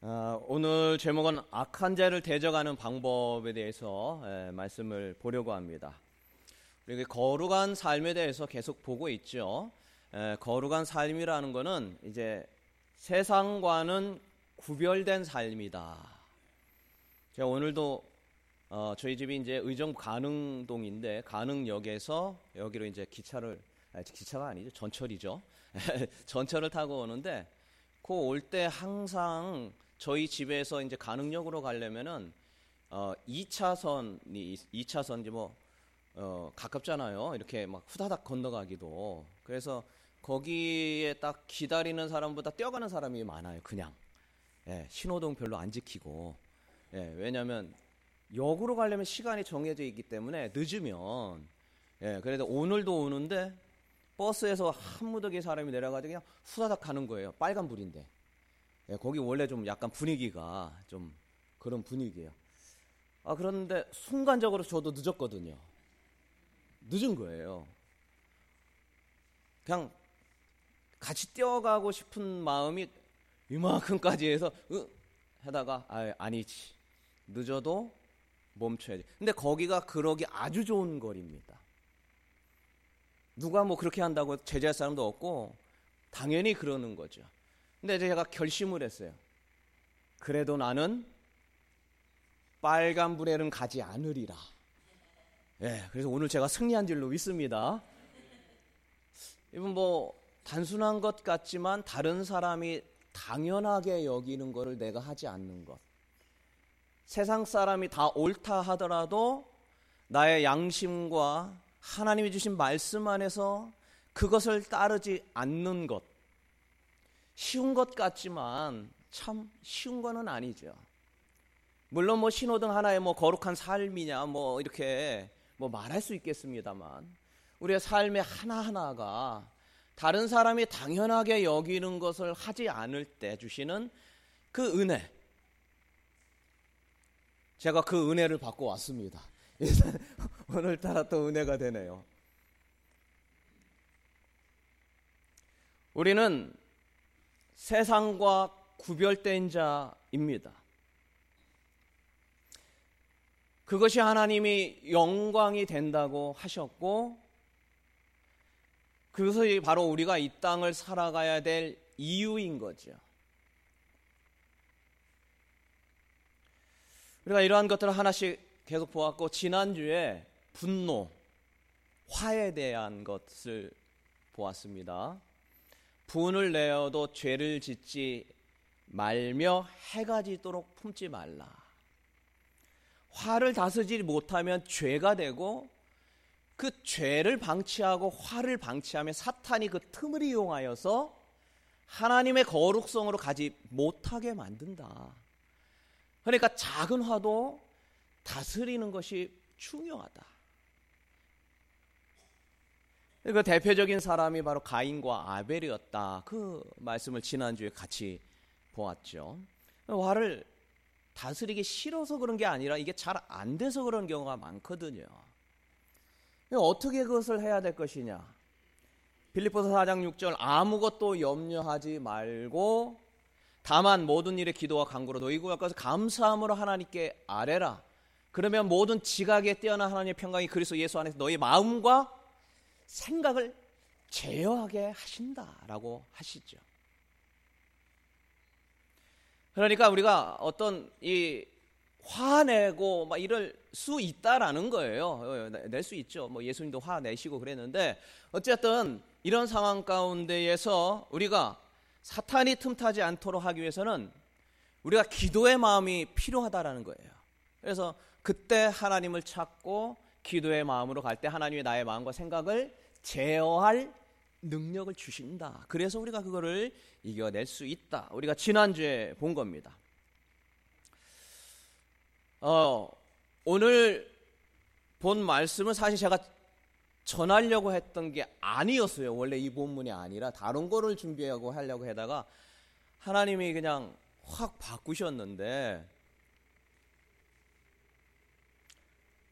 어, 오늘 제목은 악한 자를 대적하는 방법에 대해서 에, 말씀을 보려고 합니다. 우리 거룩한 삶에 대해서 계속 보고 있죠. 에, 거룩한 삶이라는 것은 이제 세상과는 구별된 삶이다. 제가 오늘도 어, 저희 집이 이제 의정 가능동인데 가능역에서 여기로 이제 기차를 아, 기차가 아니죠 전철이죠. 전철을 타고 오는데 그 올 때 항상 저희 집에서 이제 가능역으로 가려면은 어 2차선이 2차선 이제 뭐 어, 가깝잖아요. 이렇게 막 후다닥 건너가기도. 그래서 거기에 딱 기다리는 사람보다 뛰어가는 사람이 많아요. 그냥. 예, 신호등 별로 안 지키고. 예, 왜냐면 역으로 가려면 시간이 정해져 있기 때문에 늦으면 예, 그래도 오늘도 오는데 버스에서 한 무더기 사람이 내려가지고 그냥 후다닥 가는 거예요. 빨간 불인데. 예, 거기 원래 좀 약간 분위기가 좀 그런 분위기예요. 아 그런데 순간적으로 저도 늦었거든요. 늦은 거예요. 그냥 같이 뛰어가고 싶은 마음이 이만큼까지 해서 으, 하다가 아 아니지 늦어도 멈춰야지. 근데 거기가 그러기 아주 좋은 거리입니다. 누가 뭐 그렇게 한다고 제재할 사람도 없고 당연히 그러는 거죠. 근데 제가 결심을 했어요. 그래도 나는 빨간 불에는 가지 않으리라. 예, 그래서 오늘 제가 승리한 줄로 믿습니다. 이건 뭐 단순한 것 같지만 다른 사람이 당연하게 여기는 것을 내가 하지 않는 것. 세상 사람이 다 옳다 하더라도 나의 양심과 하나님이 주신 말씀 안에서 그것을 따르지 않는 것. 쉬운 것 같지만 참 쉬운 거는 아니죠. 물론 뭐 신호등 하나에 뭐 거룩한 삶이냐 뭐 이렇게 뭐 말할 수 있겠습니다만 우리의 삶의 하나하나가 다른 사람이 당연하게 여기는 것을 하지 않을 때 주시는 그 은혜. 제가 그 은혜를 받고 왔습니다. 오늘따라 또 은혜가 되네요. 우리는 세상과 구별된 자입니다. 그것이 하나님이 영광이 된다고 하셨고, 그것이 바로 우리가 이 땅을 살아가야 될 이유인 거죠. 우리가 이러한 것들을 하나씩 계속 보았고, 지난주에 분노, 화에 대한 것을 보았습니다. 분을 내어도 죄를 짓지 말며 해가 지도록 품지 말라. 화를 다스리지 못하면 죄가 되고 그 죄를 방치하고 화를 방치하면 사탄이 그 틈을 이용하여서 하나님의 거룩성으로 가지 못하게 만든다. 그러니까 작은 화도 다스리는 것이 중요하다. 그 대표적인 사람이 바로 가인과 아벨이었다. 그 말씀을 지난주에 같이 보았죠. 화를 다스리기 싫어서 그런 게 아니라 이게 잘 안 돼서 그런 경우가 많거든요. 어떻게 그것을 해야 될 것이냐? 빌립보서 4장 6절 아무것도 염려하지 말고 다만 모든 일에 기도와 간구로 너희 구약가서 감사함으로 하나님께 아뢰라. 그러면 모든 지각에 뛰어난 하나님의 평강이 그리스도 예수 안에서 너희 마음과 생각을 제어하게 하신다라고 하시죠. 그러니까 우리가 어떤 이 화내고 막 이럴 수 있다라는 거예요. 낼 수 있죠. 뭐 예수님도 화내시고 그랬는데 어쨌든 이런 상황 가운데에서 우리가 사탄이 틈타지 않도록 하기 위해서는 우리가 기도의 마음이 필요하다라는 거예요. 그래서 그때 하나님을 찾고 기도의 마음으로 갈 때 하나님의 나의 마음과 생각을 제어할 능력을 주신다. 그래서 우리가 그거를 이겨낼 수 있다. 우리가 지난주에 본 겁니다. 어, 오늘 본 말씀은 사실 제가 전하려고 했던 게 아니었어요. 원래 이 본문이 아니라 다른 거를 준비하고 하려고 하다가 하나님이 그냥 확 바꾸셨는데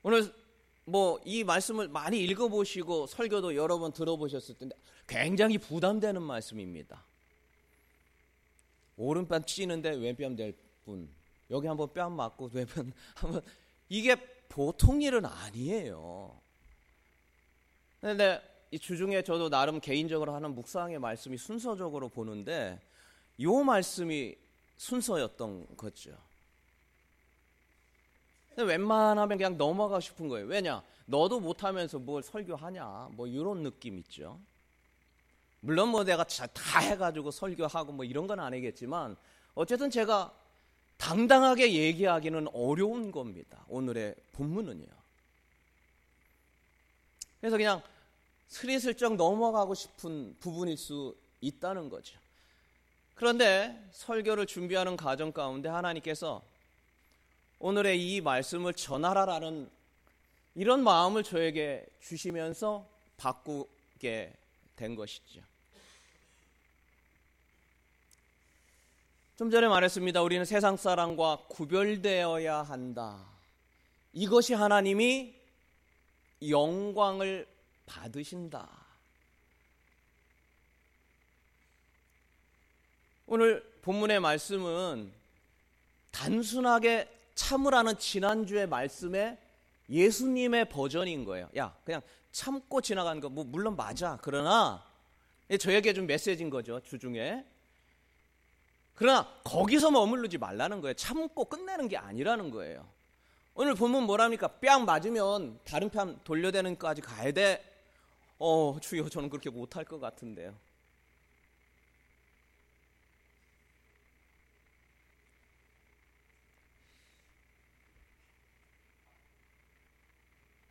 오늘 뭐 이 말씀을 많이 읽어보시고 설교도 여러 번 들어보셨을 텐데 굉장히 부담되는 말씀입니다. 오른뺨 찌는데 왼뺨 될 뿐. 여기 한번 뺨 맞고 왼뺨 한번 이게 보통 일은 아니에요. 근데 이 주중에 저도 나름 개인적으로 하는 묵상의 말씀이 순서적으로 보는데 요 말씀이 순서였던 거죠. 웬만하면 그냥 넘어가고 싶은 거예요. 왜냐? 너도 못하면서 뭘 설교하냐? 뭐 이런 느낌 있죠. 물론 뭐 내가 다 해가지고 설교하고 뭐 이런 건 아니겠지만 어쨌든 제가 당당하게 얘기하기는 어려운 겁니다. 오늘의 본문은요. 그래서 그냥 스리슬쩍 넘어가고 싶은 부분일 수 있다는 거죠. 그런데 설교를 준비하는 과정 가운데 하나님께서 오늘의 이 말씀을 전하라라는 이런 마음을 저에게 주시면서 바꾸게 된 것이죠. 좀 전에 말했습니다. 우리는 세상 사람과 구별되어야 한다. 이것이 하나님이 영광을 받으신다. 오늘 본문의 말씀은 단순하게 참으라는 지난주의 말씀에 예수님의 버전인 거예요. 야, 그냥 참고 지나가는 거, 뭐, 물론 맞아. 그러나, 저에게 좀 메시지인 거죠, 주중에. 그러나, 거기서 머무르지 말라는 거예요. 참고 끝내는 게 아니라는 거예요. 오늘 보면 뭐랍니까? 뺨 맞으면 다른 편 돌려대는까지 가야 돼. 어, 주여, 저는 그렇게 못할 것 같은데요.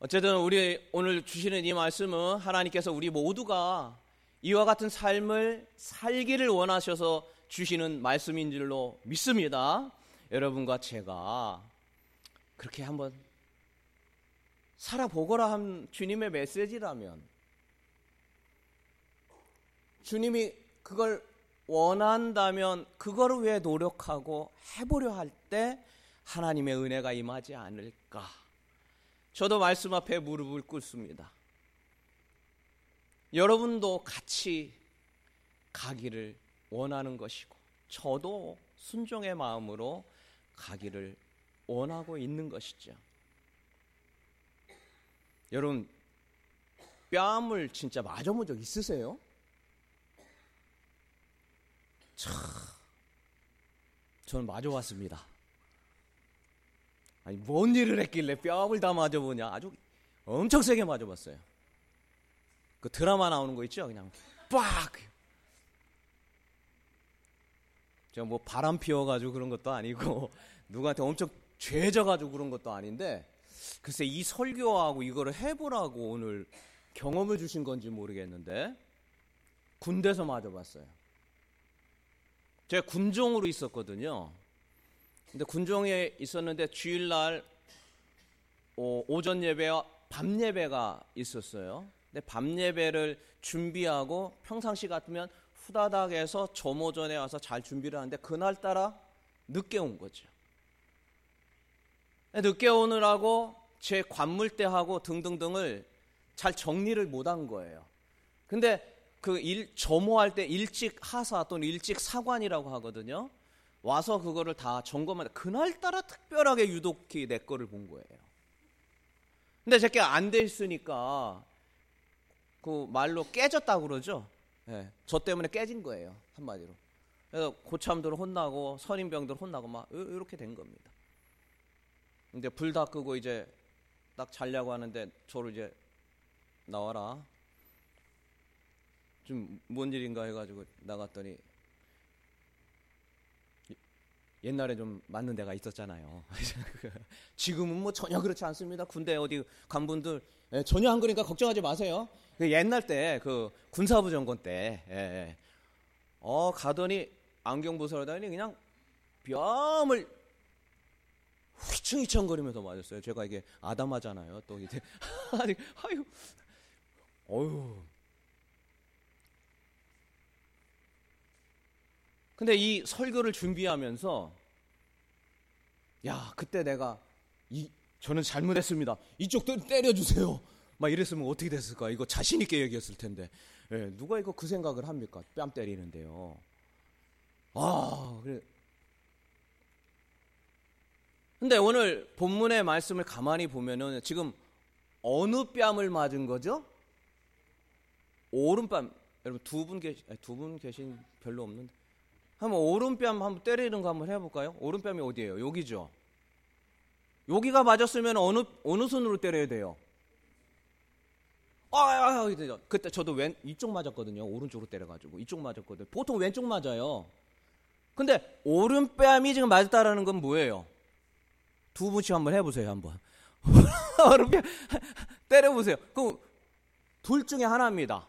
어쨌든 우리 오늘 주시는 이 말씀은 하나님께서 우리 모두가 이와 같은 삶을 살기를 원하셔서 주시는 말씀인 줄로 믿습니다. 여러분과 제가 그렇게 한번 살아보거라 한 주님의 메시지라면 주님이 그걸 원한다면 그거를 왜 노력하고 해보려 할 때 하나님의 은혜가 임하지 않을까? 저도 말씀 앞에 무릎을 꿇습니다. 여러분도 같이 가기를 원하는 것이고, 저도 순종의 마음으로 가기를 원하고 있는 것이죠. 여러분, 뺨을 진짜 맞아본 적 있으세요? 참, 저는 맞아왔습니다. 아니 뭔 일을 했길래 뺨을 다 맞아보냐 아주 엄청 세게 맞아봤어요. 그 드라마 나오는 거 있죠? 그냥 빡. 제가 뭐 바람 피워가지고 그런 것도 아니고 누구한테 엄청 죄져가지고 그런 것도 아닌데 글쎄 이 설교하고 이거를 해보라고 오늘 경험을 주신 건지 모르겠는데 군대에서 맞아봤어요. 제가 군종으로 있었거든요. 근데 군종에 있었는데 주일날 오전 예배와 밤 예배가 있었어요. 근데 밤 예배를 준비하고 평상시 같으면 후다닥 해서 점오전에 와서 잘 준비를 하는데 그날따라 늦게 온 거죠. 늦게 오느라고 제 관물대하고 등등등을 잘 정리를 못 한 거예요. 근데 그 일, 점호할 때 일찍 하사 또는 일찍 사관이라고 하거든요. 와서 그거를 다 점검하다 그날따라 특별하게 유독히 내 거를 본 거예요. 근데 제게 안 돼 있으니까 그 말로 깨졌다고 그러죠. 네, 저 때문에 깨진 거예요 한마디로. 그래서 고참들 혼나고 선임병들 혼나고 막 이렇게 된 겁니다. 근데 불 다 끄고 이제 딱 자려고 하는데 저를 이제 나와라. 좀 뭔 일인가 해가지고 나갔더니 옛날에 좀 맞는 데가 있었잖아요. 지금은 뭐 전혀 그렇지 않습니다. 군대 어디 간 분들 예, 전혀 안 그러니까 걱정하지 마세요. 그 옛날 때 그 군사부 정권 때 예, 예. 어, 가더니 안경 벗어다니 그냥 뺨을 휘청휘청거리면서 맞았어요. 제가 이게 아담하잖아요. 또 이제 아유 어휴 근데 이 설교를 준비하면서 야 그때 내가 이 저는 잘못했습니다. 이쪽 때려주세요. 막 이랬으면 어떻게 됐을까? 이거 자신 있게 얘기했을 텐데 예, 누가 이거 그 생각을 합니까? 뺨 때리는데요. 아, 그래. 근데 오늘 본문의 말씀을 가만히 보면은 지금 어느 뺨을 맞은 거죠? 오른뺨. 여러분 두 분 계시 두분 계신 별로 없는데. 한번 오른뺨 한번 때리는 거 한번 해볼까요? 오른뺨이 어디예요? 여기죠. 여기가 맞았으면 어느 어느 손으로 때려야 돼요? 아, 아, 아, 그때 저도 왼 이쪽 맞았거든요. 오른쪽으로 때려가지고 이쪽 맞았거든요. 보통 왼쪽 맞아요. 근데 오른뺨이 지금 맞았다라는 건 뭐예요? 두 분씩 한번 해보세요. 한번 오른뺨 때려보세요. 그럼 둘 중에 하나입니다.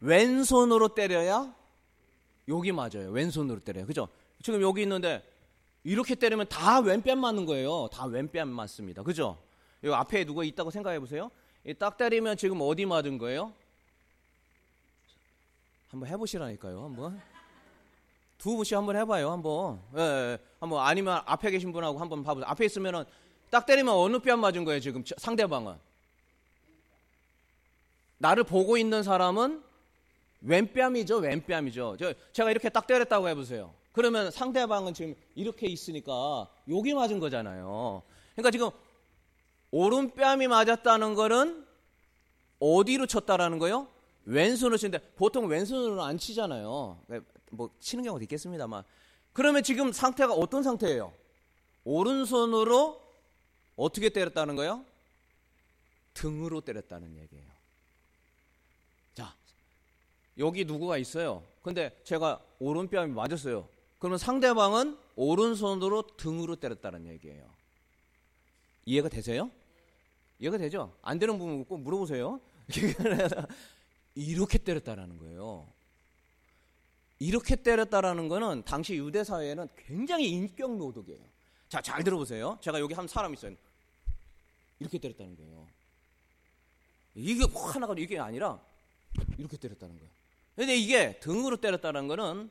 왼손으로 때려야 여기 맞아요. 왼손으로 때려요. 그죠? 지금 여기 있는데 이렇게 때리면 다 왼뺨 맞는 거예요. 다 왼뺨 맞습니다. 그죠? 여기 앞에 누가 있다고 생각해 보세요. 딱 때리면 지금 어디 맞은 거예요? 한번 해보시라니까요. 한번 두 분씩 한번 해봐요. 한번 예, 예. 한번 아니면 앞에 계신 분하고 한번 봐보세요. 앞에 있으면은 딱 때리면 어느 뺨 맞은 거예요. 지금 상대방은 나를 보고 있는 사람은 왼뺨이죠. 왼뺨이죠. 저, 제가 이렇게 딱 때렸다고 해보세요. 그러면 상대방은 지금 이렇게 있으니까 여기 맞은 거잖아요. 그러니까 지금 오른뺨이 맞았다는 거는 어디로 쳤다라는 거요? 왼손으로 치는데 보통 왼손으로는 안 치잖아요. 네, 뭐 치는 경우도 있겠습니다만. 그러면 지금 상태가 어떤 상태예요? 오른손으로 어떻게 때렸다는 거요? 등으로 때렸다는 얘기예요. 자, 여기 누구가 있어요? 근데 제가 오른뺨이 맞았어요. 그러면 상대방은 오른손으로 등으로 때렸다는 얘기예요. 이해가 되세요? 이해가 되죠? 안 되는 부분 꼭 물어보세요. 이렇게 때렸다라는 거예요. 이렇게 때렸다라는 거는 당시 유대 사회에는 굉장히 인격 노동이에요. 자, 잘 들어보세요. 제가 여기 한 사람 있어요. 이렇게 때렸다는 거예요. 이게 하나가 이게 아니라 이렇게 때렸다는 거예요. 근데 이게 등으로 때렸다는 거는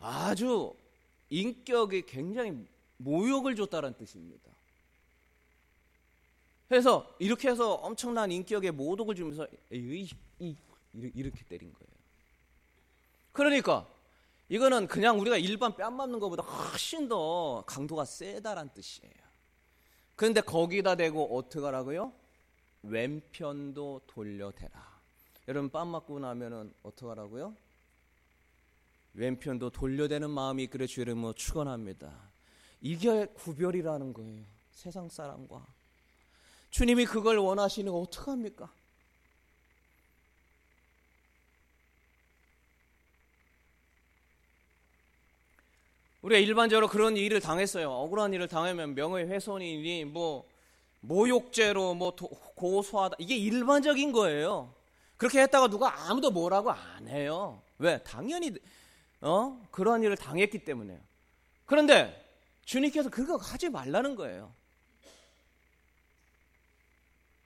아주 인격이 굉장히 모욕을 줬다는 뜻입니다. 그래서 이렇게 해서 엄청난 인격에 모독을 주면서 이렇게 때린 거예요. 그러니까 이거는 그냥 우리가 일반 뺨 맞는 것보다 훨씬 더 강도가 세다란 뜻이에요. 그런데 거기다 대고 어떻게 하라고요? 왼편도 돌려대라. 여러분 뺨 맞고 나면은 어떻게 하라고요? 왼편도 돌려대는 마음이 그래 이름으로 축원합니다. 이게 구별이라는 거예요. 세상 사람과 주님이 그걸 원하시는 거 어떡합니까? 우리가 일반적으로 그런 일을 당했어요. 억울한 일을 당하면 명예훼손이니 뭐 모욕죄로 뭐 고소하다 이게 일반적인 거예요. 그렇게 했다가 누가 아무도 뭐라고 안 해요. 왜? 당연히 어 그러한 일을 당했기 때문에요. 그런데 주님께서 그거 하지 말라는 거예요.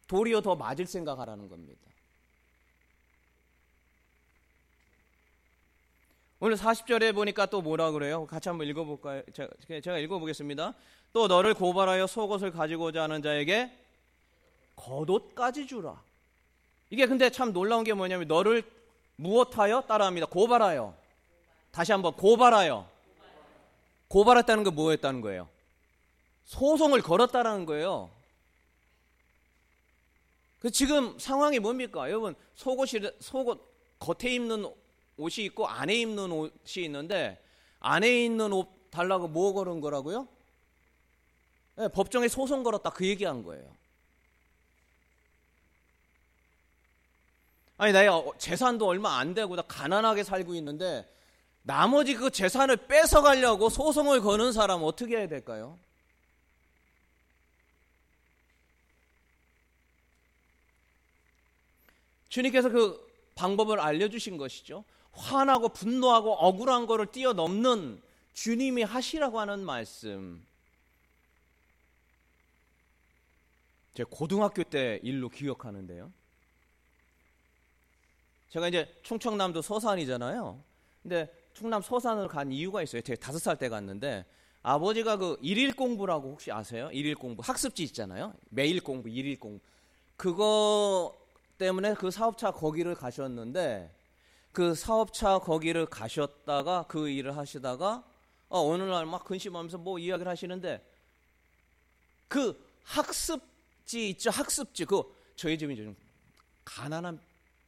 도리어 더 맞을 생각하라는 겁니다. 오늘 40절에 보니까 또 뭐라 그래요? 같이 한번 읽어볼까요? 제가 읽어보겠습니다. 또 너를 고발하여 속옷을 가지고자 하는 자에게 겉옷까지 주라. 이게 근데 참 놀라운 게 뭐냐면 너를 무엇하여 따라합니다. 고발하여. 다시 한번 고발하여. 고발했다는 게 뭐였다는 거예요? 소송을 걸었다라는 거예요. 그 지금 상황이 뭡니까? 여러분 속옷이 속옷 겉에 입는 옷이 있고 안에 입는 옷이 있는데 안에 있는 옷 달라고 뭐 걸은 거라고요? 네, 법정에 소송 걸었다 그 얘기한 거예요. 아니 나 재산도 얼마 안 되고 나 가난하게 살고 있는데 나머지 그 재산을 뺏어 가려고 소송을 거는 사람 어떻게 해야 될까요? 주님께서 그 방법을 알려주신 것이죠. 화나고 분노하고 억울한 거를 뛰어넘는 주님이 하시라고 하는 말씀. 제 고등학교 때 일로 기억하는데요. 제가 이제 충청남도 서산이잖아요. 근데 충남 서산을 간 이유가 있어요. 제가 다섯 살 때 갔는데 아버지가 그 일일 공부라고 혹시 아세요? 일일 공부 학습지 있잖아요. 매일 공부, 일일 공부. 그거 때문에 그 사업차 거기를 가셨는데 그 사업차 거기를 가셨다가 그 일을 하시다가 어, 어느 날 막 근심하면서 뭐 이야기를 하시는데 그 학습지 있죠 학습지 그 저희 집이 좀 가난한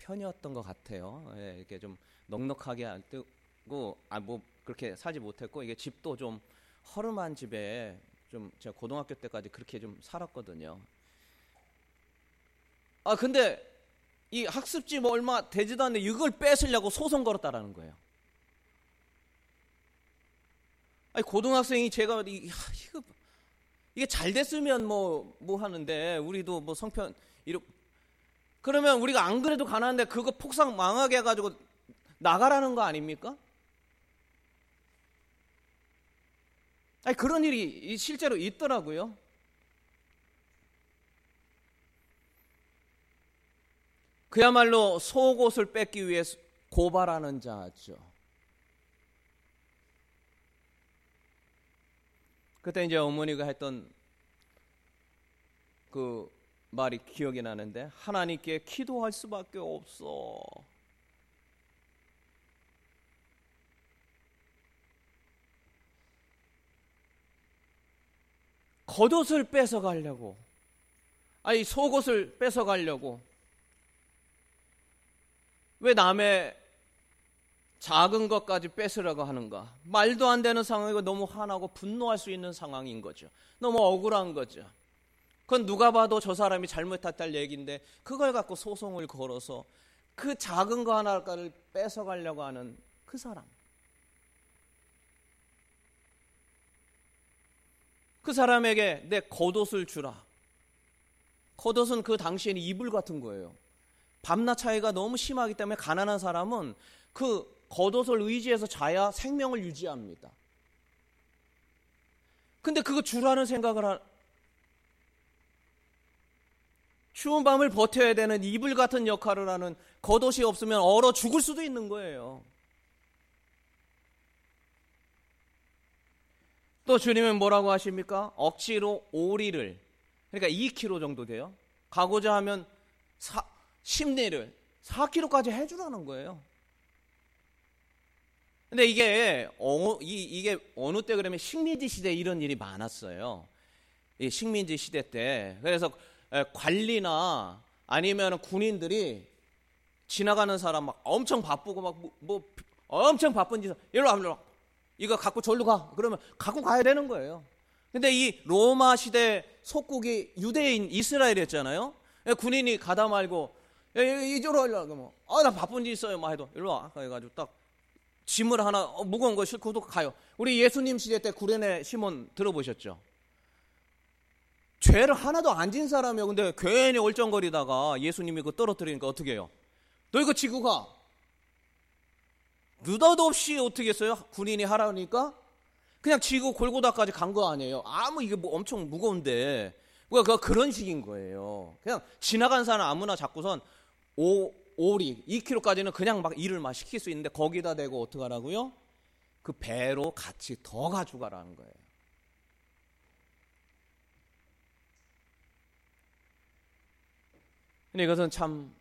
편이었던 것 같아요. 예, 이렇게 좀 넉넉하게 안 뜨고 아 뭐 그렇게 살지 못했고 이게 집도 좀 허름한 집에 좀 제가 고등학교 때까지 그렇게 좀 살았거든요. 아 근데 이 학습지 뭐 얼마 되지도 않는데 이걸 뺏으려고 소송 걸었다라는 거예요. 아니 고등학생이 제가 이, 이거 이게 잘 됐으면 뭐뭐 뭐 하는데 우리도 뭐 성편 이렇 그러면 우리가 안 그래도 가난한데 그거 폭삭 망하게 해가지고 나가라는 거 아닙니까? 아니 그런 일이 실제로 있더라고요. 그야말로 속옷을 뺏기 위해 고발하는 자죠. 그때 이제 어머니가 했던 그 말이 기억이 나는데 하나님께 기도할 수밖에 없어. 겉옷을 뺏어 가려고 아니 속옷을 뺏어 가려고 왜 남의 작은 것까지 뺏으려고 하는가? 말도 안 되는 상황이고 너무 화나고 분노할 수 있는 상황인 거죠. 너무 억울한 거죠. 그건 누가 봐도 저 사람이 잘못했다는 얘기인데 그걸 갖고 소송을 걸어서 그 작은 거 하나를 뺏어가려고 하는 그 사람. 그 사람에게 내 겉옷을 주라. 겉옷은 그 당시에는 이불 같은 거예요. 밤낮 차이가 너무 심하기 때문에 가난한 사람은 그 겉옷을 의지해서 자야 생명을 유지합니다. 근데 그거 주라는 생각을 하... 추운 밤을 버텨야 되는 이불 같은 역할을 하는 겉옷이 없으면 얼어 죽을 수도 있는 거예요. 또 주님은 뭐라고 하십니까? 억지로 오리를 그러니까 2kg 정도 돼요. 가고자 하면 사, 심리를 4kg까지 해주라는 거예요. 근데 이게 어, 이, 이게 어느 때 그러면 식민지 시대 이런 일이 많았어요. 이 식민지 시대 때 그래서 관리나 아니면 군인들이 지나가는 사람 막 엄청 바쁘고 막뭐 뭐 엄청 바쁜 짓 일로 와 일로 와 이거 갖고 절로 가 그러면 갖고 가야 되는 거예요. 근데 이 로마 시대 속국이 유대인 이스라엘이었잖아요. 군인이 가다 말고 이쪽으로 하려고 그러면 아나 바쁜 일 있어요 막 해도 일로 와 해가지고 딱 짐을 하나 어, 무거운 거 싣고도 가요. 우리 예수님 시대 때 구레네 시몬 들어보셨죠? 죄를 하나도 안 진 사람이요. 근데 괜히 얼쩡거리다가 예수님이 그 떨어뜨리니까 어떻게 해요? 너 이거 지고 가. 느닷없이 어떻게 했어요? 군인이 하라니까 그냥 지고 골고다까지 간 거 아니에요. 아무 이게 뭐 엄청 무거운데. 그러니까 그런 식인 거예요. 그냥 지나간 사람 아무나 잡고선 오, 오리 2kg까지는 그냥 막 일을 막 시킬 수 있는데 거기다 대고 어떻게 하라고요? 그 배로 같이 더 가져가라는 거예요. 근데 이것은 참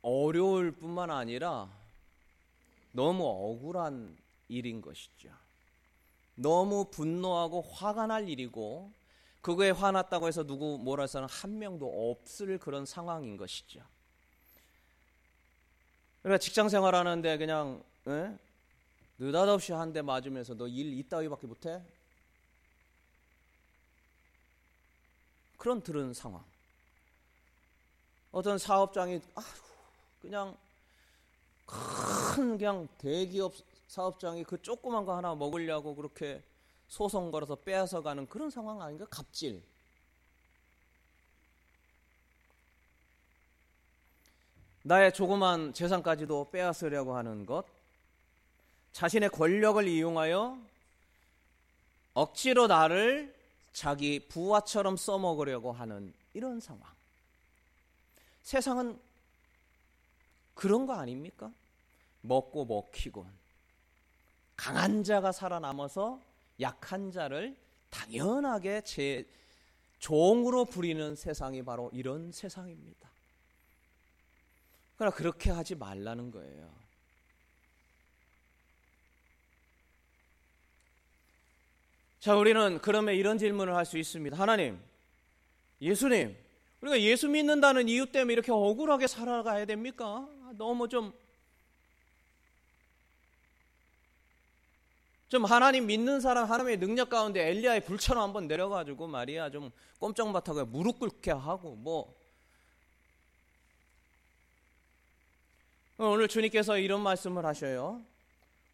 어려울 뿐만 아니라 너무 억울한 일인 것이죠. 너무 분노하고 화가 날 일이고 그거에 화났다고 해서 누구 해서는 한 명도 없을 그런 상황인 것이죠. 그러니까 직장 생활하는데 그냥 에? 예? 느닷없이 한 대 맞으면서 너 일 이따위밖에 못해? 그런 들은 상황. 어떤 사업장이 그냥 큰 그냥 대기업 사업장이 그 조그만 거 하나 먹으려고 그렇게 소송 걸어서 빼앗아 가는 그런 상황 아닌가? 갑질. 나의 조그만 재산까지도 빼앗으려고 하는 것. 자신의 권력을 이용하여 억지로 나를 자기 부하처럼 써먹으려고 하는 이런 상황. 세상은 그런 거 아닙니까? 먹고 먹히곤 강한 자가 살아남아서 약한 자를 당연하게 제 종으로 부리는 세상이 바로 이런 세상입니다. 그러나 그렇게 하지 말라는 거예요. 자, 우리는 그러면 이런 질문을 할 수 있습니다. 하나님, 예수님, 우리가 예수 믿는다는 이유 때문에 이렇게 억울하게 살아가야 됩니까? 너무 좀, 좀 하나님 믿는 사람, 하나님의 능력 가운데 엘리야의 불처럼 한번 내려가지고 말이야, 좀 꼼짝 못하고 무릎 꿇게 하고, 뭐. 오늘 주님께서 이런 말씀을 하셔요.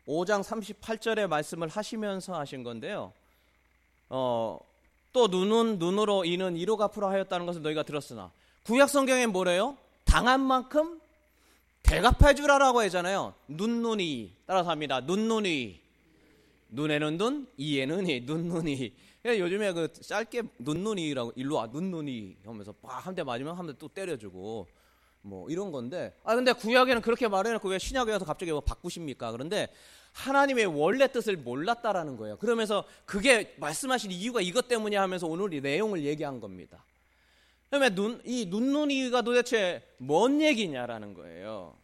5장 38절의 말씀을 하시면서 하신 건데요. 어, 또 눈은 눈으로 이는 이로 갚으라 하였다는 것을 너희가 들었으나 구약 성경에 뭐래요? 당한 만큼 대갚해 주라라고 하잖아요. 눈눈이 따라서 합니다. 눈눈이 눈에는 눈, 이에는 이, 눈눈이. 요즘에 그 짧게 눈눈이라고 일로 와 눈눈이 하면서 한 대 맞으면 한 대 또 때려주고 뭐 이런 건데 아 근데 구약에는 그렇게 말해놓고 왜 신약에 와서 갑자기 뭐 바꾸십니까? 그런데 하나님의 원래 뜻을 몰랐다라는 거예요. 그러면서 그게 말씀하신 이유가 이것 때문이야 하면서 오늘 이 내용을 얘기한 겁니다. 그러면 눈, 이 눈눈이가 도대체 뭔 얘기냐라는 거예요.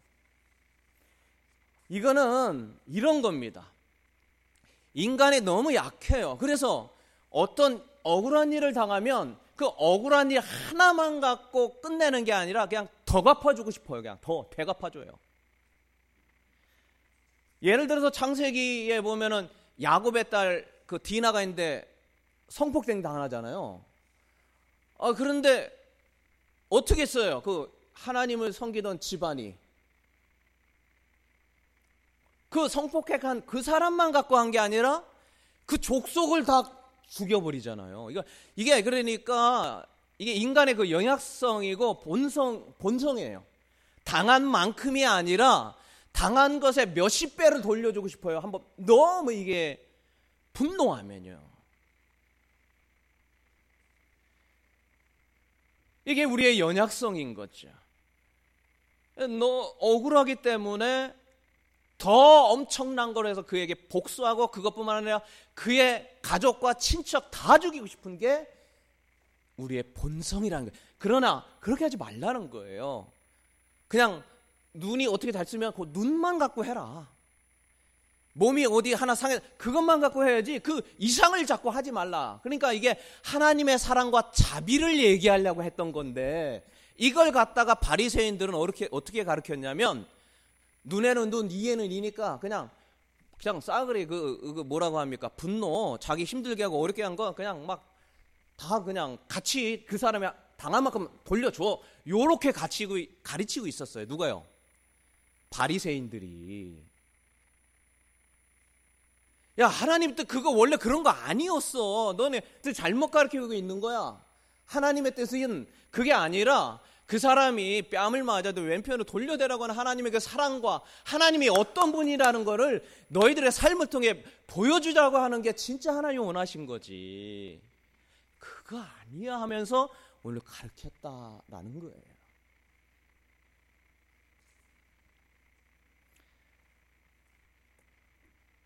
이거는 이런 겁니다. 인간이 너무 약해요. 그래서 어떤 억울한 일을 당하면 그 억울한 일 하나만 갖고 끝내는 게 아니라 그냥 더 갚아주고 싶어요. 그냥 더 되갚아줘요. 예를 들어서 창세기에 보면은 야곱의 딸 그 디나가 있는데 성폭행 당하잖아요. 아 그런데 어떻게 했어요? 그 하나님을 섬기던 집안이 그 성폭행한 그 사람만 갖고 한 게 아니라 그 족속을 다 죽여버리잖아요. 이거 이게 그러니까 이게 인간의 그 영향성이고 본성 본성이에요. 당한 만큼이 아니라 당한 것에 몇십 배를 돌려주고 싶어요. 한번 너무 이게 분노하면요. 이게 우리의 연약성인 거죠. 너 억울하기 때문에 더 엄청난 걸 해서 그에게 복수하고 그것뿐만 아니라 그의 가족과 친척 다 죽이고 싶은 게 우리의 본성이라는 거예요. 그러나 그렇게 하지 말라는 거예요. 그냥 눈이 어떻게 잘 쓰면 그 눈만 갖고 해라. 몸이 어디 하나 상해 그것만 갖고 해야지 그 이상을 자꾸 하지 말라. 그러니까 이게 하나님의 사랑과 자비를 얘기하려고 했던 건데 이걸 갖다가 바리새인들은 어떻게 어떻게 가르쳤냐면 눈에는 눈, 이에는 이니까 그냥 그냥 싸그리 그, 그 뭐라고 합니까? 분노, 자기 힘들게 하고 어렵게 한 거 그냥 막 다 그냥 같이 그 사람이 당한 만큼 돌려줘. 요렇게 가르치고, 가르치고 있었어요. 누가요? 바리새인들이 야 하나님 뜻 그거 원래 그런 거 아니었어. 너네 잘못 가르치고 있는 거야. 하나님의 뜻은 그게 아니라 그 사람이 뺨을 맞아도 왼편으로 돌려대라고 하는 하나님의 그 사랑과 하나님이 어떤 분이라는 거를 너희들의 삶을 통해 보여주자고 하는 게 진짜 하나님 원하신 거지. 그거 아니야 하면서 오늘 가르쳤다라는 거예요.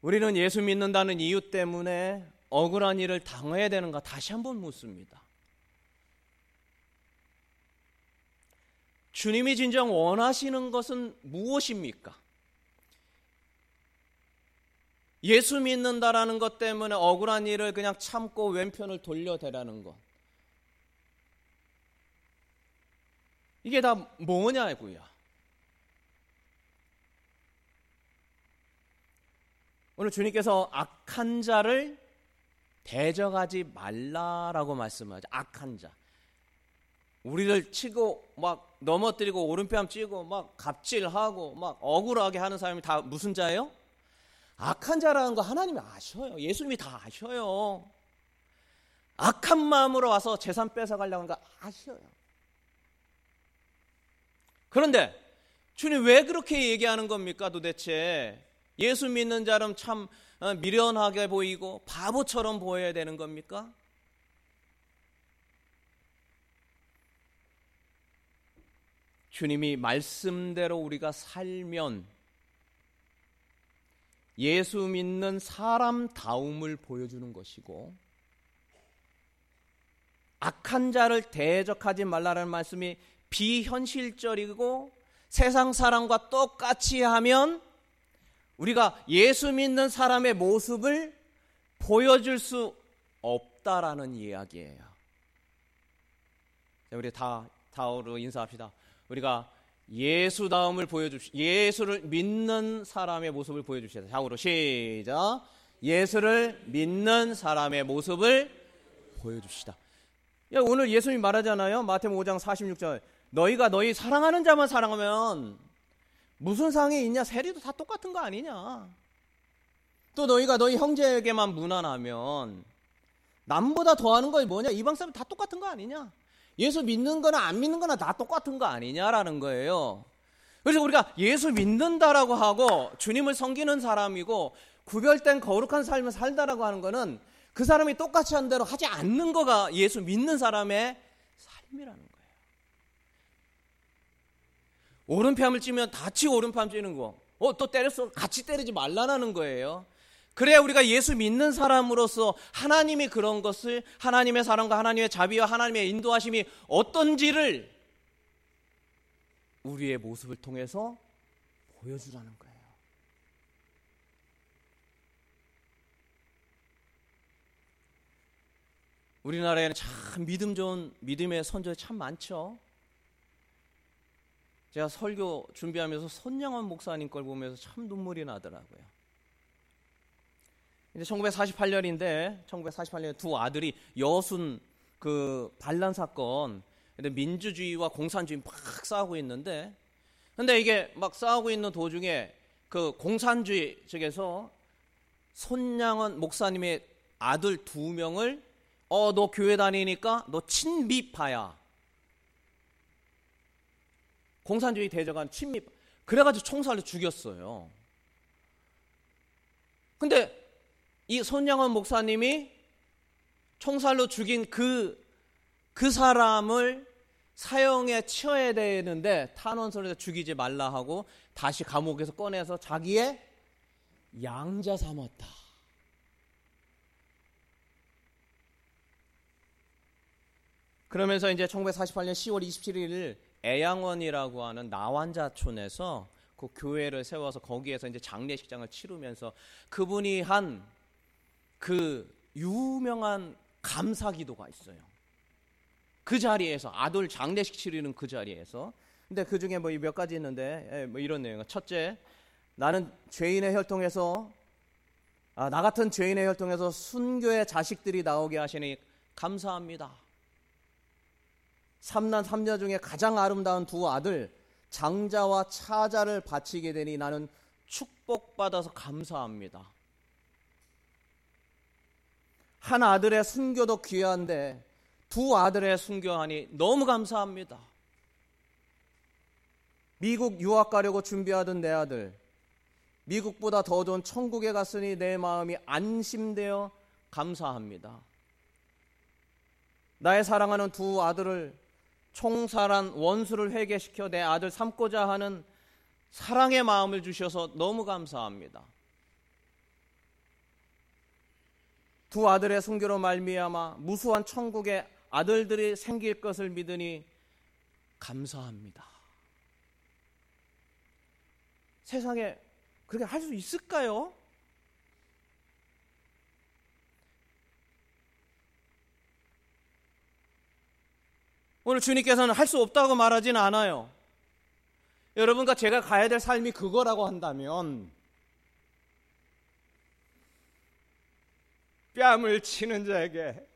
우리는 예수 믿는다는 이유 때문에 억울한 일을 당해야 되는가 다시 한번 묻습니다. 주님이 진정 원하시는 것은 무엇입니까? 예수 믿는다라는 것 때문에 억울한 일을 그냥 참고 왼편을 돌려대라는 것. 이게 다 뭐냐고요. 오늘 주님께서 악한 자를 대적하지 말라라고 말씀하죠. 악한 자. 우리를 치고 막 넘어뜨리고 오른뺨 찌고 막 갑질하고 막 억울하게 하는 사람이 다 무슨 자예요? 악한 자라는 거 하나님이 아셔요. 예수님이 다 아셔요. 악한 마음으로 와서 재산 뺏어가려는 거 아셔요. 그런데 주님 왜 그렇게 얘기하는 겁니까 도대체? 예수 믿는 자는 참 어, 미련하게 보이고 바보처럼 보여야 되는 겁니까? 주님이 말씀대로 우리가 살면 예수 믿는 사람다움을 보여주는 것이고 악한 자를 대적하지 말라는 말씀이 비현실적이고 세상 사람과 똑같이 하면 우리가 예수 믿는 사람의 모습을 보여줄 수 없다라는 이야기예요. 우리 다 다으로 인사합시다. 우리가 예수다움을 보여줍시다. 예수를 믿는 사람의 모습을 보여줍시다. 다으로 시작. 예수를 믿는 사람의 모습을 보여줍시다. 야, 오늘 예수님이 말하잖아요. 마태복음 5장 46절. 너희가 너희 사랑하는 자만 사랑하면 무슨 상이 있냐? 세리도 다 똑같은 거 아니냐? 또 너희가 너희 형제에게만 무난하면 남보다 더하는 거 뭐냐? 이방 사람 다 똑같은 거 아니냐? 예수 믿는 거나 안 믿는 거나 다 똑같은 거 아니냐라는 거예요. 그래서 우리가 예수 믿는다라고 하고 주님을 섬기는 사람이고 구별된 거룩한 삶을 살다라고 하는 거는 그 사람이 똑같이 한 대로 하지 않는 거가 예수 믿는 사람의 삶이라는 거예요. 오른뺨을 찌면 다치 오른뺨 찌는 거. 어, 또 때렸어. 같이 때리지 말라는 거예요. 그래야 우리가 예수 믿는 사람으로서 하나님이 그런 것을 하나님의 사랑과 하나님의 자비와 하나님의 인도하심이 어떤지를 우리의 모습을 통해서 보여주라는 거예요. 우리나라에는 참 믿음 좋은 믿음의 선조들이 참 많죠. 제가 설교 준비하면서 손양원 목사님 걸 보면서 참 눈물이 나더라고요. 이제 1948년인데 1948년에 두 아들이 여순 그 반란 사건 민주주의와 공산주의 막 싸우고 있는데 근데 이게 막 싸우고 있는 도중에 그 공산주의 측에서 손양원 목사님의 아들 두 명을 어, 너 교회 다니니까 너 친미파야. 공산주의 대적한 친미. 그래가지고 총살로 죽였어요. 근데 이 손양원 목사님이 총살로 죽인 그, 그 사람을 사형에 치어야 되는데 탄원서에서 죽이지 말라 하고 다시 감옥에서 꺼내서 자기의 양자 삼았다. 그러면서 이제 1948년 10월 27일 애양원이라고 하는 나환자촌에서 그 교회를 세워서 거기에서 이제 장례식장을 치르면서 그분이 한 그 유명한 감사 기도가 있어요. 그 자리에서 아들 장례식 치르는 그 자리에서 근데 그 중에 뭐 몇 가지 있는데 예, 뭐 이런 내용. 첫째, 나는 죄인의 혈통에서 아, 나 같은 죄인의 혈통에서 순교의 자식들이 나오게 하시니 감사합니다. 삼남 삼녀 중에 가장 아름다운 두 아들 장자와 차자를 바치게 되니 나는 축복받아서 감사합니다. 한 아들의 순교도 귀한데 두 아들의 순교하니 너무 감사합니다. 미국 유학 가려고 준비하던 내 아들, 미국보다 더 좋은 천국에 갔으니 내 마음이 안심되어 감사합니다. 나의 사랑하는 두 아들을 총살한 원수를 회개시켜 내 아들 삼고자 하는 사랑의 마음을 주셔서 너무 감사합니다. 두 아들의 순교로 말미암아 무수한 천국의 아들들이 생길 것을 믿으니 감사합니다. 세상에 그렇게 할 수 있을까요? 오늘 주님께서는 할 수 없다고 말하지는 않아요. 여러분과 제가 가야 될 삶이 그거라고 한다면 뺨을 치는 자에게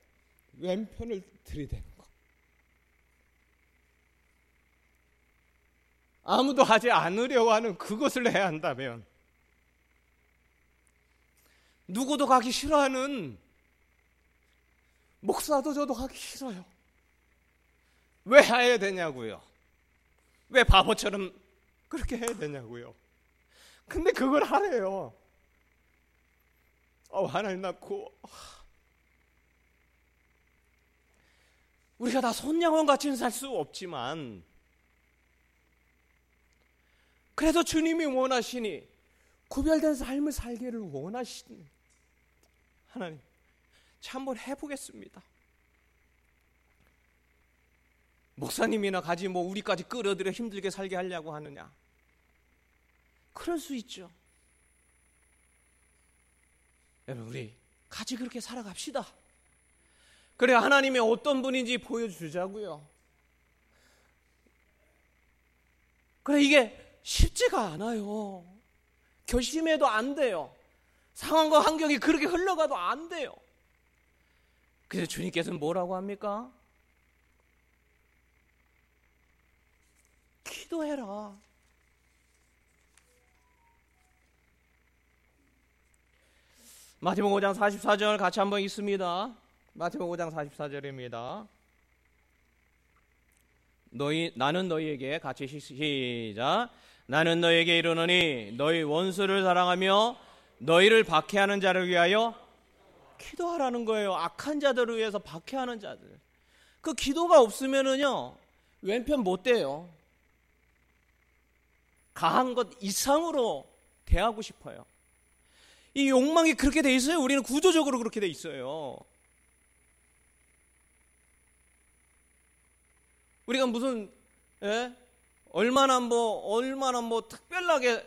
왼편을 들이대는 것. 아무도 하지 않으려 하는 그것을 해야 한다면 누구도 가기 싫어하는 목사도 저도 하기 싫어요. 왜 해야 되냐고요? 왜 바보처럼 그렇게 해야 되냐고요? 근데 그걸 하래요. 어, 하나님 낳고 우리가 다 손양원 같이는 살 수 없지만 그래도 주님이 원하시니 구별된 삶을 살기를 원하시는 하나님 참 한번 해보겠습니다. 목사님이나 가지 뭐 우리까지 끌어들여 힘들게 살게 하려고 하느냐? 그럴 수 있죠. 여러분 우리 같이 그렇게 살아갑시다. 그래 하나님이 어떤 분인지 보여주자고요. 그래 이게 쉽지가 않아요. 결심해도 안 돼요. 상황과 환경이 그렇게 흘러가도 안 돼요. 그래서 주님께서는 뭐라고 합니까? 기도해라. 마태복 5장 44절 같이 한번 읽습니다. 마태복 5장 44절입니다. 너희 나는 너희에게 같이 시작. 나는 너희에게 이르노니 너희 원수를 사랑하며 너희를 박해하는 자를 위하여 기도하라는 거예요. 악한 자들을 위해서 박해하는 자들. 그 기도가 없으면은요 왼편 못 돼요. 강한 것 이상으로 대하고 싶어요. 이 욕망이 그렇게 돼 있어요. 우리는 구조적으로 그렇게 돼 있어요. 우리가 무슨 예? 얼마나 뭐 얼마나 뭐 특별하게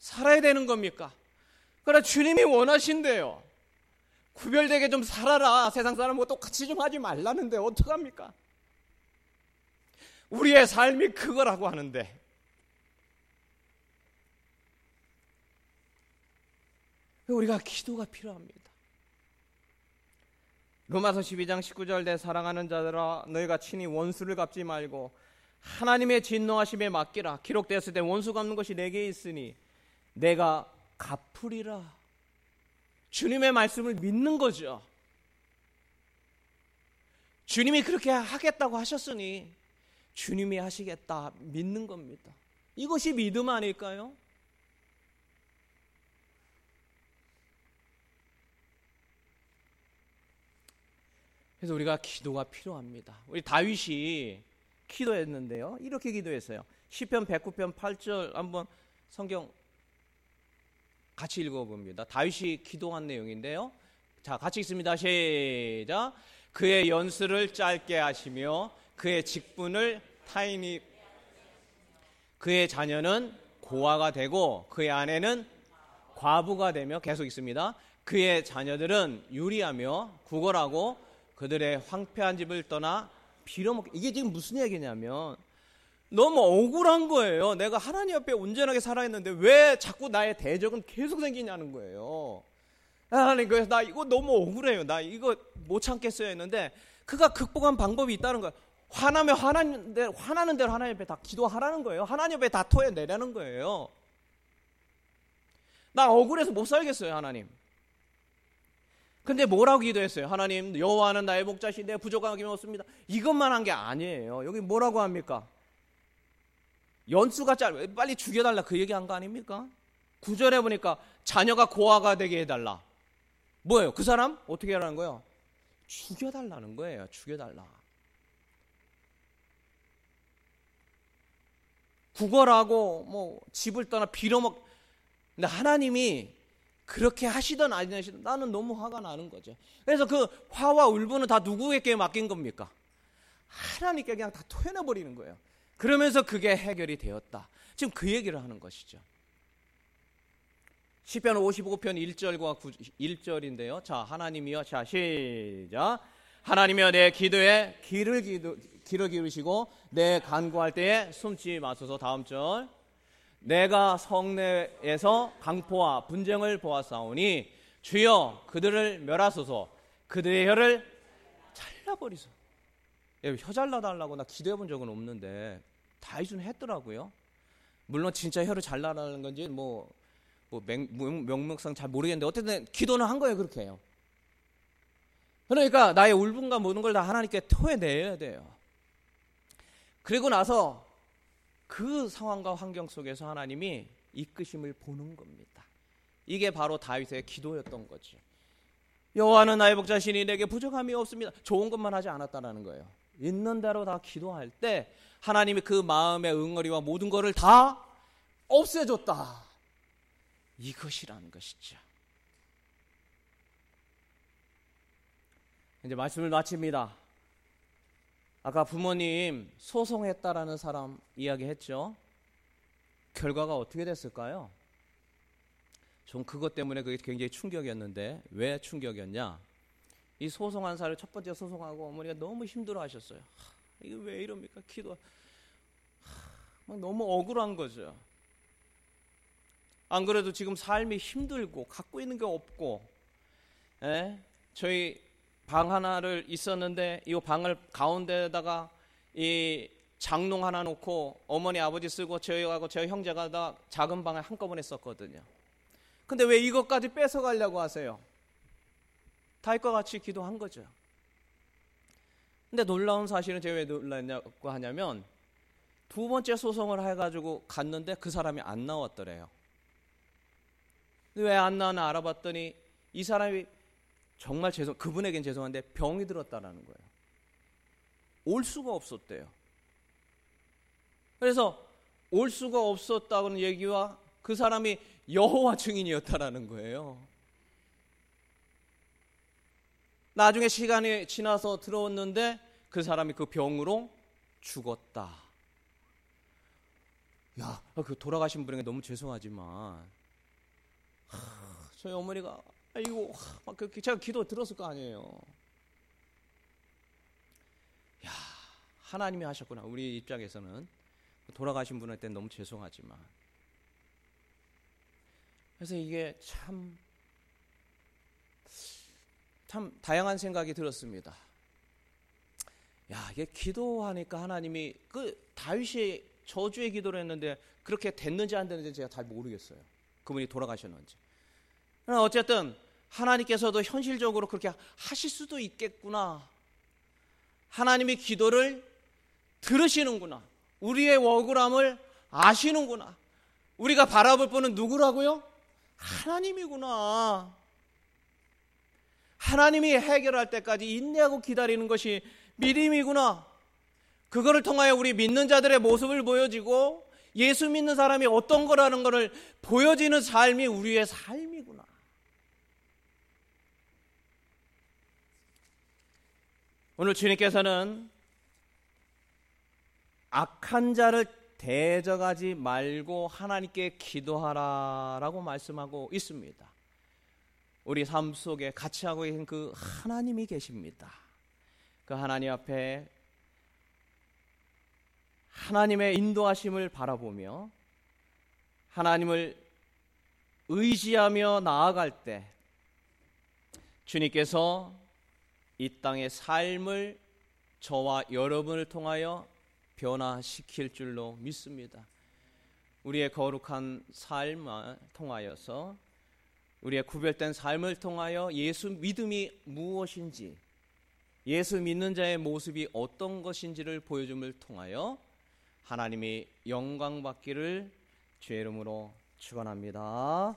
살아야 되는 겁니까? 그러나 주님이 원하신대요. 구별되게 좀 살아라. 세상 사람과 똑같이 좀 하지 말라는데 어떡합니까? 우리의 삶이 그거라고 하는데 우리가 기도가 필요합니다. 로마서 12장 19절 내 사랑하는 자들아 너희가 친히 원수를 갚지 말고 하나님의 진노하심에 맡기라 기록되었을 때 원수 갚는 것이 내게 있으니 내가 갚으리라 주님의 말씀을 믿는 거죠. 주님이 그렇게 하겠다고 하셨으니 주님이 하시겠다 믿는 겁니다. 이것이 믿음 아닐까요? 그래서 우리가 기도가 필요합니다. 우리 다윗이 기도했는데요. 이렇게 기도했어요. 시편 109편 8절 한번 성경 같이 읽어봅니다. 다윗이 기도한 내용인데요. 자, 같이 읽습니다. 시작. 그의 연수를 짧게 하시며 그의 직분을 타인이 그의 자녀는 고아가 되고 그의 아내는 과부가 되며 계속 있습니다. 그의 자녀들은 유리하며 구걸하고 그들의 황폐한 집을 떠나 빌어먹 이게 지금 무슨 얘기냐면 너무 억울한 거예요. 내가 하나님 앞에 온전하게 살아있는데 왜 자꾸 나의 대적은 계속 생기냐는 거예요. 하나님 그래서 나 이거 너무 억울해요. 나 이거 못 참겠어요 했는데 그가 극복한 방법이 있다는 거예요. 화나면 화나는 대로, 화나는 대로 하나님 앞에 다 기도하라는 거예요. 하나님 앞에 다 토해내라는 거예요. 나 억울해서 못 살겠어요, 하나님. 근데 뭐라고 기도했어요? 하나님, 여호와는 나의 목자신 내 부족함이 없습니다. 이것만 한 게 아니에요. 여기 뭐라고 합니까? 연수가 짧, 빨리 죽여달라 그 얘기한 거 아닙니까? 구절에 보니까 자녀가 고아가 되게 해달라. 뭐예요? 그 사람 어떻게 하라는 거예요? 죽여달라는 거예요. 죽여달라. 구걸하고 뭐 집을 떠나 빌어먹. 근데 하나님이 그렇게 하시던 아니 하시던 나는 너무 화가 나는 거죠. 그래서 그 화와 울분은 다 누구에게 맡긴 겁니까? 하나님께 그냥 다 토해내 버리는 거예요. 그러면서 그게 해결이 되었다. 지금 그 얘기를 하는 것이죠. 시편 55편 1절과 9, 1절인데요. 자, 하나님이여 자, 시작. 하나님이여 내 기도에 귀를 기도, 귀를 기르시고 내 간구할 때에 숨지 마소서 다음 절. 내가 성내에서 강포와 분쟁을 보았사오니 주여 그들을 멸하소서 그들의 혀를 잘라버리소. 혀 잘라달라고 나 기도해 본 적은 없는데 다이슨 했더라고요. 물론 진짜 혀를 잘라라는 건지 뭐, 뭐 명, 명목상 잘 모르겠는데 어쨌든 기도는 한 거예요 그렇게 해요. 그러니까 나의 울분과 모든 걸 다 하나님께 토해내야 돼요. 그리고 나서 그 상황과 환경 속에서 하나님이 이끄심을 보는 겁니다. 이게 바로 다윗의 기도였던 거죠. 여호와는 나의 복자신이 내게 부족함이 없습니다. 좋은 것만 하지 않았다라는 거예요. 있는 대로 다 기도할 때 하나님이 그 마음의 응어리와 모든 것을 다 없애줬다. 이것이라는 것이죠. 이제 말씀을 마칩니다. 아까 부모님 소송했다라는 사람 이야기했죠. 결과가 어떻게 됐을까요? 전 그것 때문에 그게 굉장히 충격이었는데 왜 충격이었냐? 이 소송한 사를 첫 번째 소송하고 어머니가 너무 힘들어 하셨어요. 이게 왜 이럽니까? 기도 막 너무 억울한 거죠. 안 그래도 지금 삶이 힘들고 갖고 있는 게 없고, 에? 예? 저희 방 하나를 있었는데 이 방을 가운데다가 이 장롱 하나 놓고 어머니 아버지 쓰고 저희하고 저희 형제가 다 작은 방을 한꺼번에 썼거든요. 근데 왜 이것까지 뺏어 가려고 하세요? 다윗과 같이 기도한 거죠. 근데 놀라운 사실은 제가 왜 놀랐냐고 하냐면 두 번째 소송을 해가지고 갔는데 그 사람이 안 나왔더래요. 왜 안 나왔나 알아봤더니 이 사람이 정말 죄송, 그분에겐 죄송한데 병이 들었다라는 거예요. 올 수가 없었대요. 그래서 올 수가 없었다는 얘기와 그 사람이 여호와 증인이었다라는 거예요. 나중에 시간이 지나서 들어왔는데 그 사람이 그 병으로 죽었다. 야, 그 돌아가신 분에게 너무 죄송하지만 하, 저희 어머니가 아 이고 막 그렇게 제가 기도 들었을 거 아니에요. 야, 하나님이 하셨구나. 우리 입장에서는 돌아가신 분한테 너무 죄송하지만 그래서 이게 참 참 다양한 생각이 들었습니다. 야, 이게 기도하니까 하나님이 그 다윗이 저주의 기도를 했는데 그렇게 됐는지 안 됐는지 제가 잘 모르겠어요. 그분이 돌아가셨는지. 어쨌든 하나님께서도 현실적으로 그렇게 하실 수도 있겠구나. 하나님이 기도를 들으시는구나. 우리의 억울함을 아시는구나. 우리가 바라볼 분은 누구라고요? 하나님이구나. 하나님이 해결할 때까지 인내하고 기다리는 것이 믿음이구나. 그거를 통하여 우리 믿는 자들의 모습을 보여지고 예수 믿는 사람이 어떤 거라는 것을 보여지는 삶이 우리의 삶이구나. 오늘 주님께서는 악한 자를 대적하지 말고 하나님께 기도하라라고 말씀하고 있습니다. 우리 삶 속에 같이 하고 계신 그 하나님이 계십니다. 그 하나님 앞에 하나님의 인도하심을 바라보며 하나님을 의지하며 나아갈 때 주님께서 이 땅의 삶을 저와 여러분을 통하여 변화시킬 줄로 믿습니다. 우리의 거룩한 삶을 통하여서 우리의 구별된 삶을 통하여 예수 믿음이 무엇인지 예수 믿는 자의 모습이 어떤 것인지를 보여줌을 통하여 하나님이 영광 받기를 주의 이름으로 축원합니다.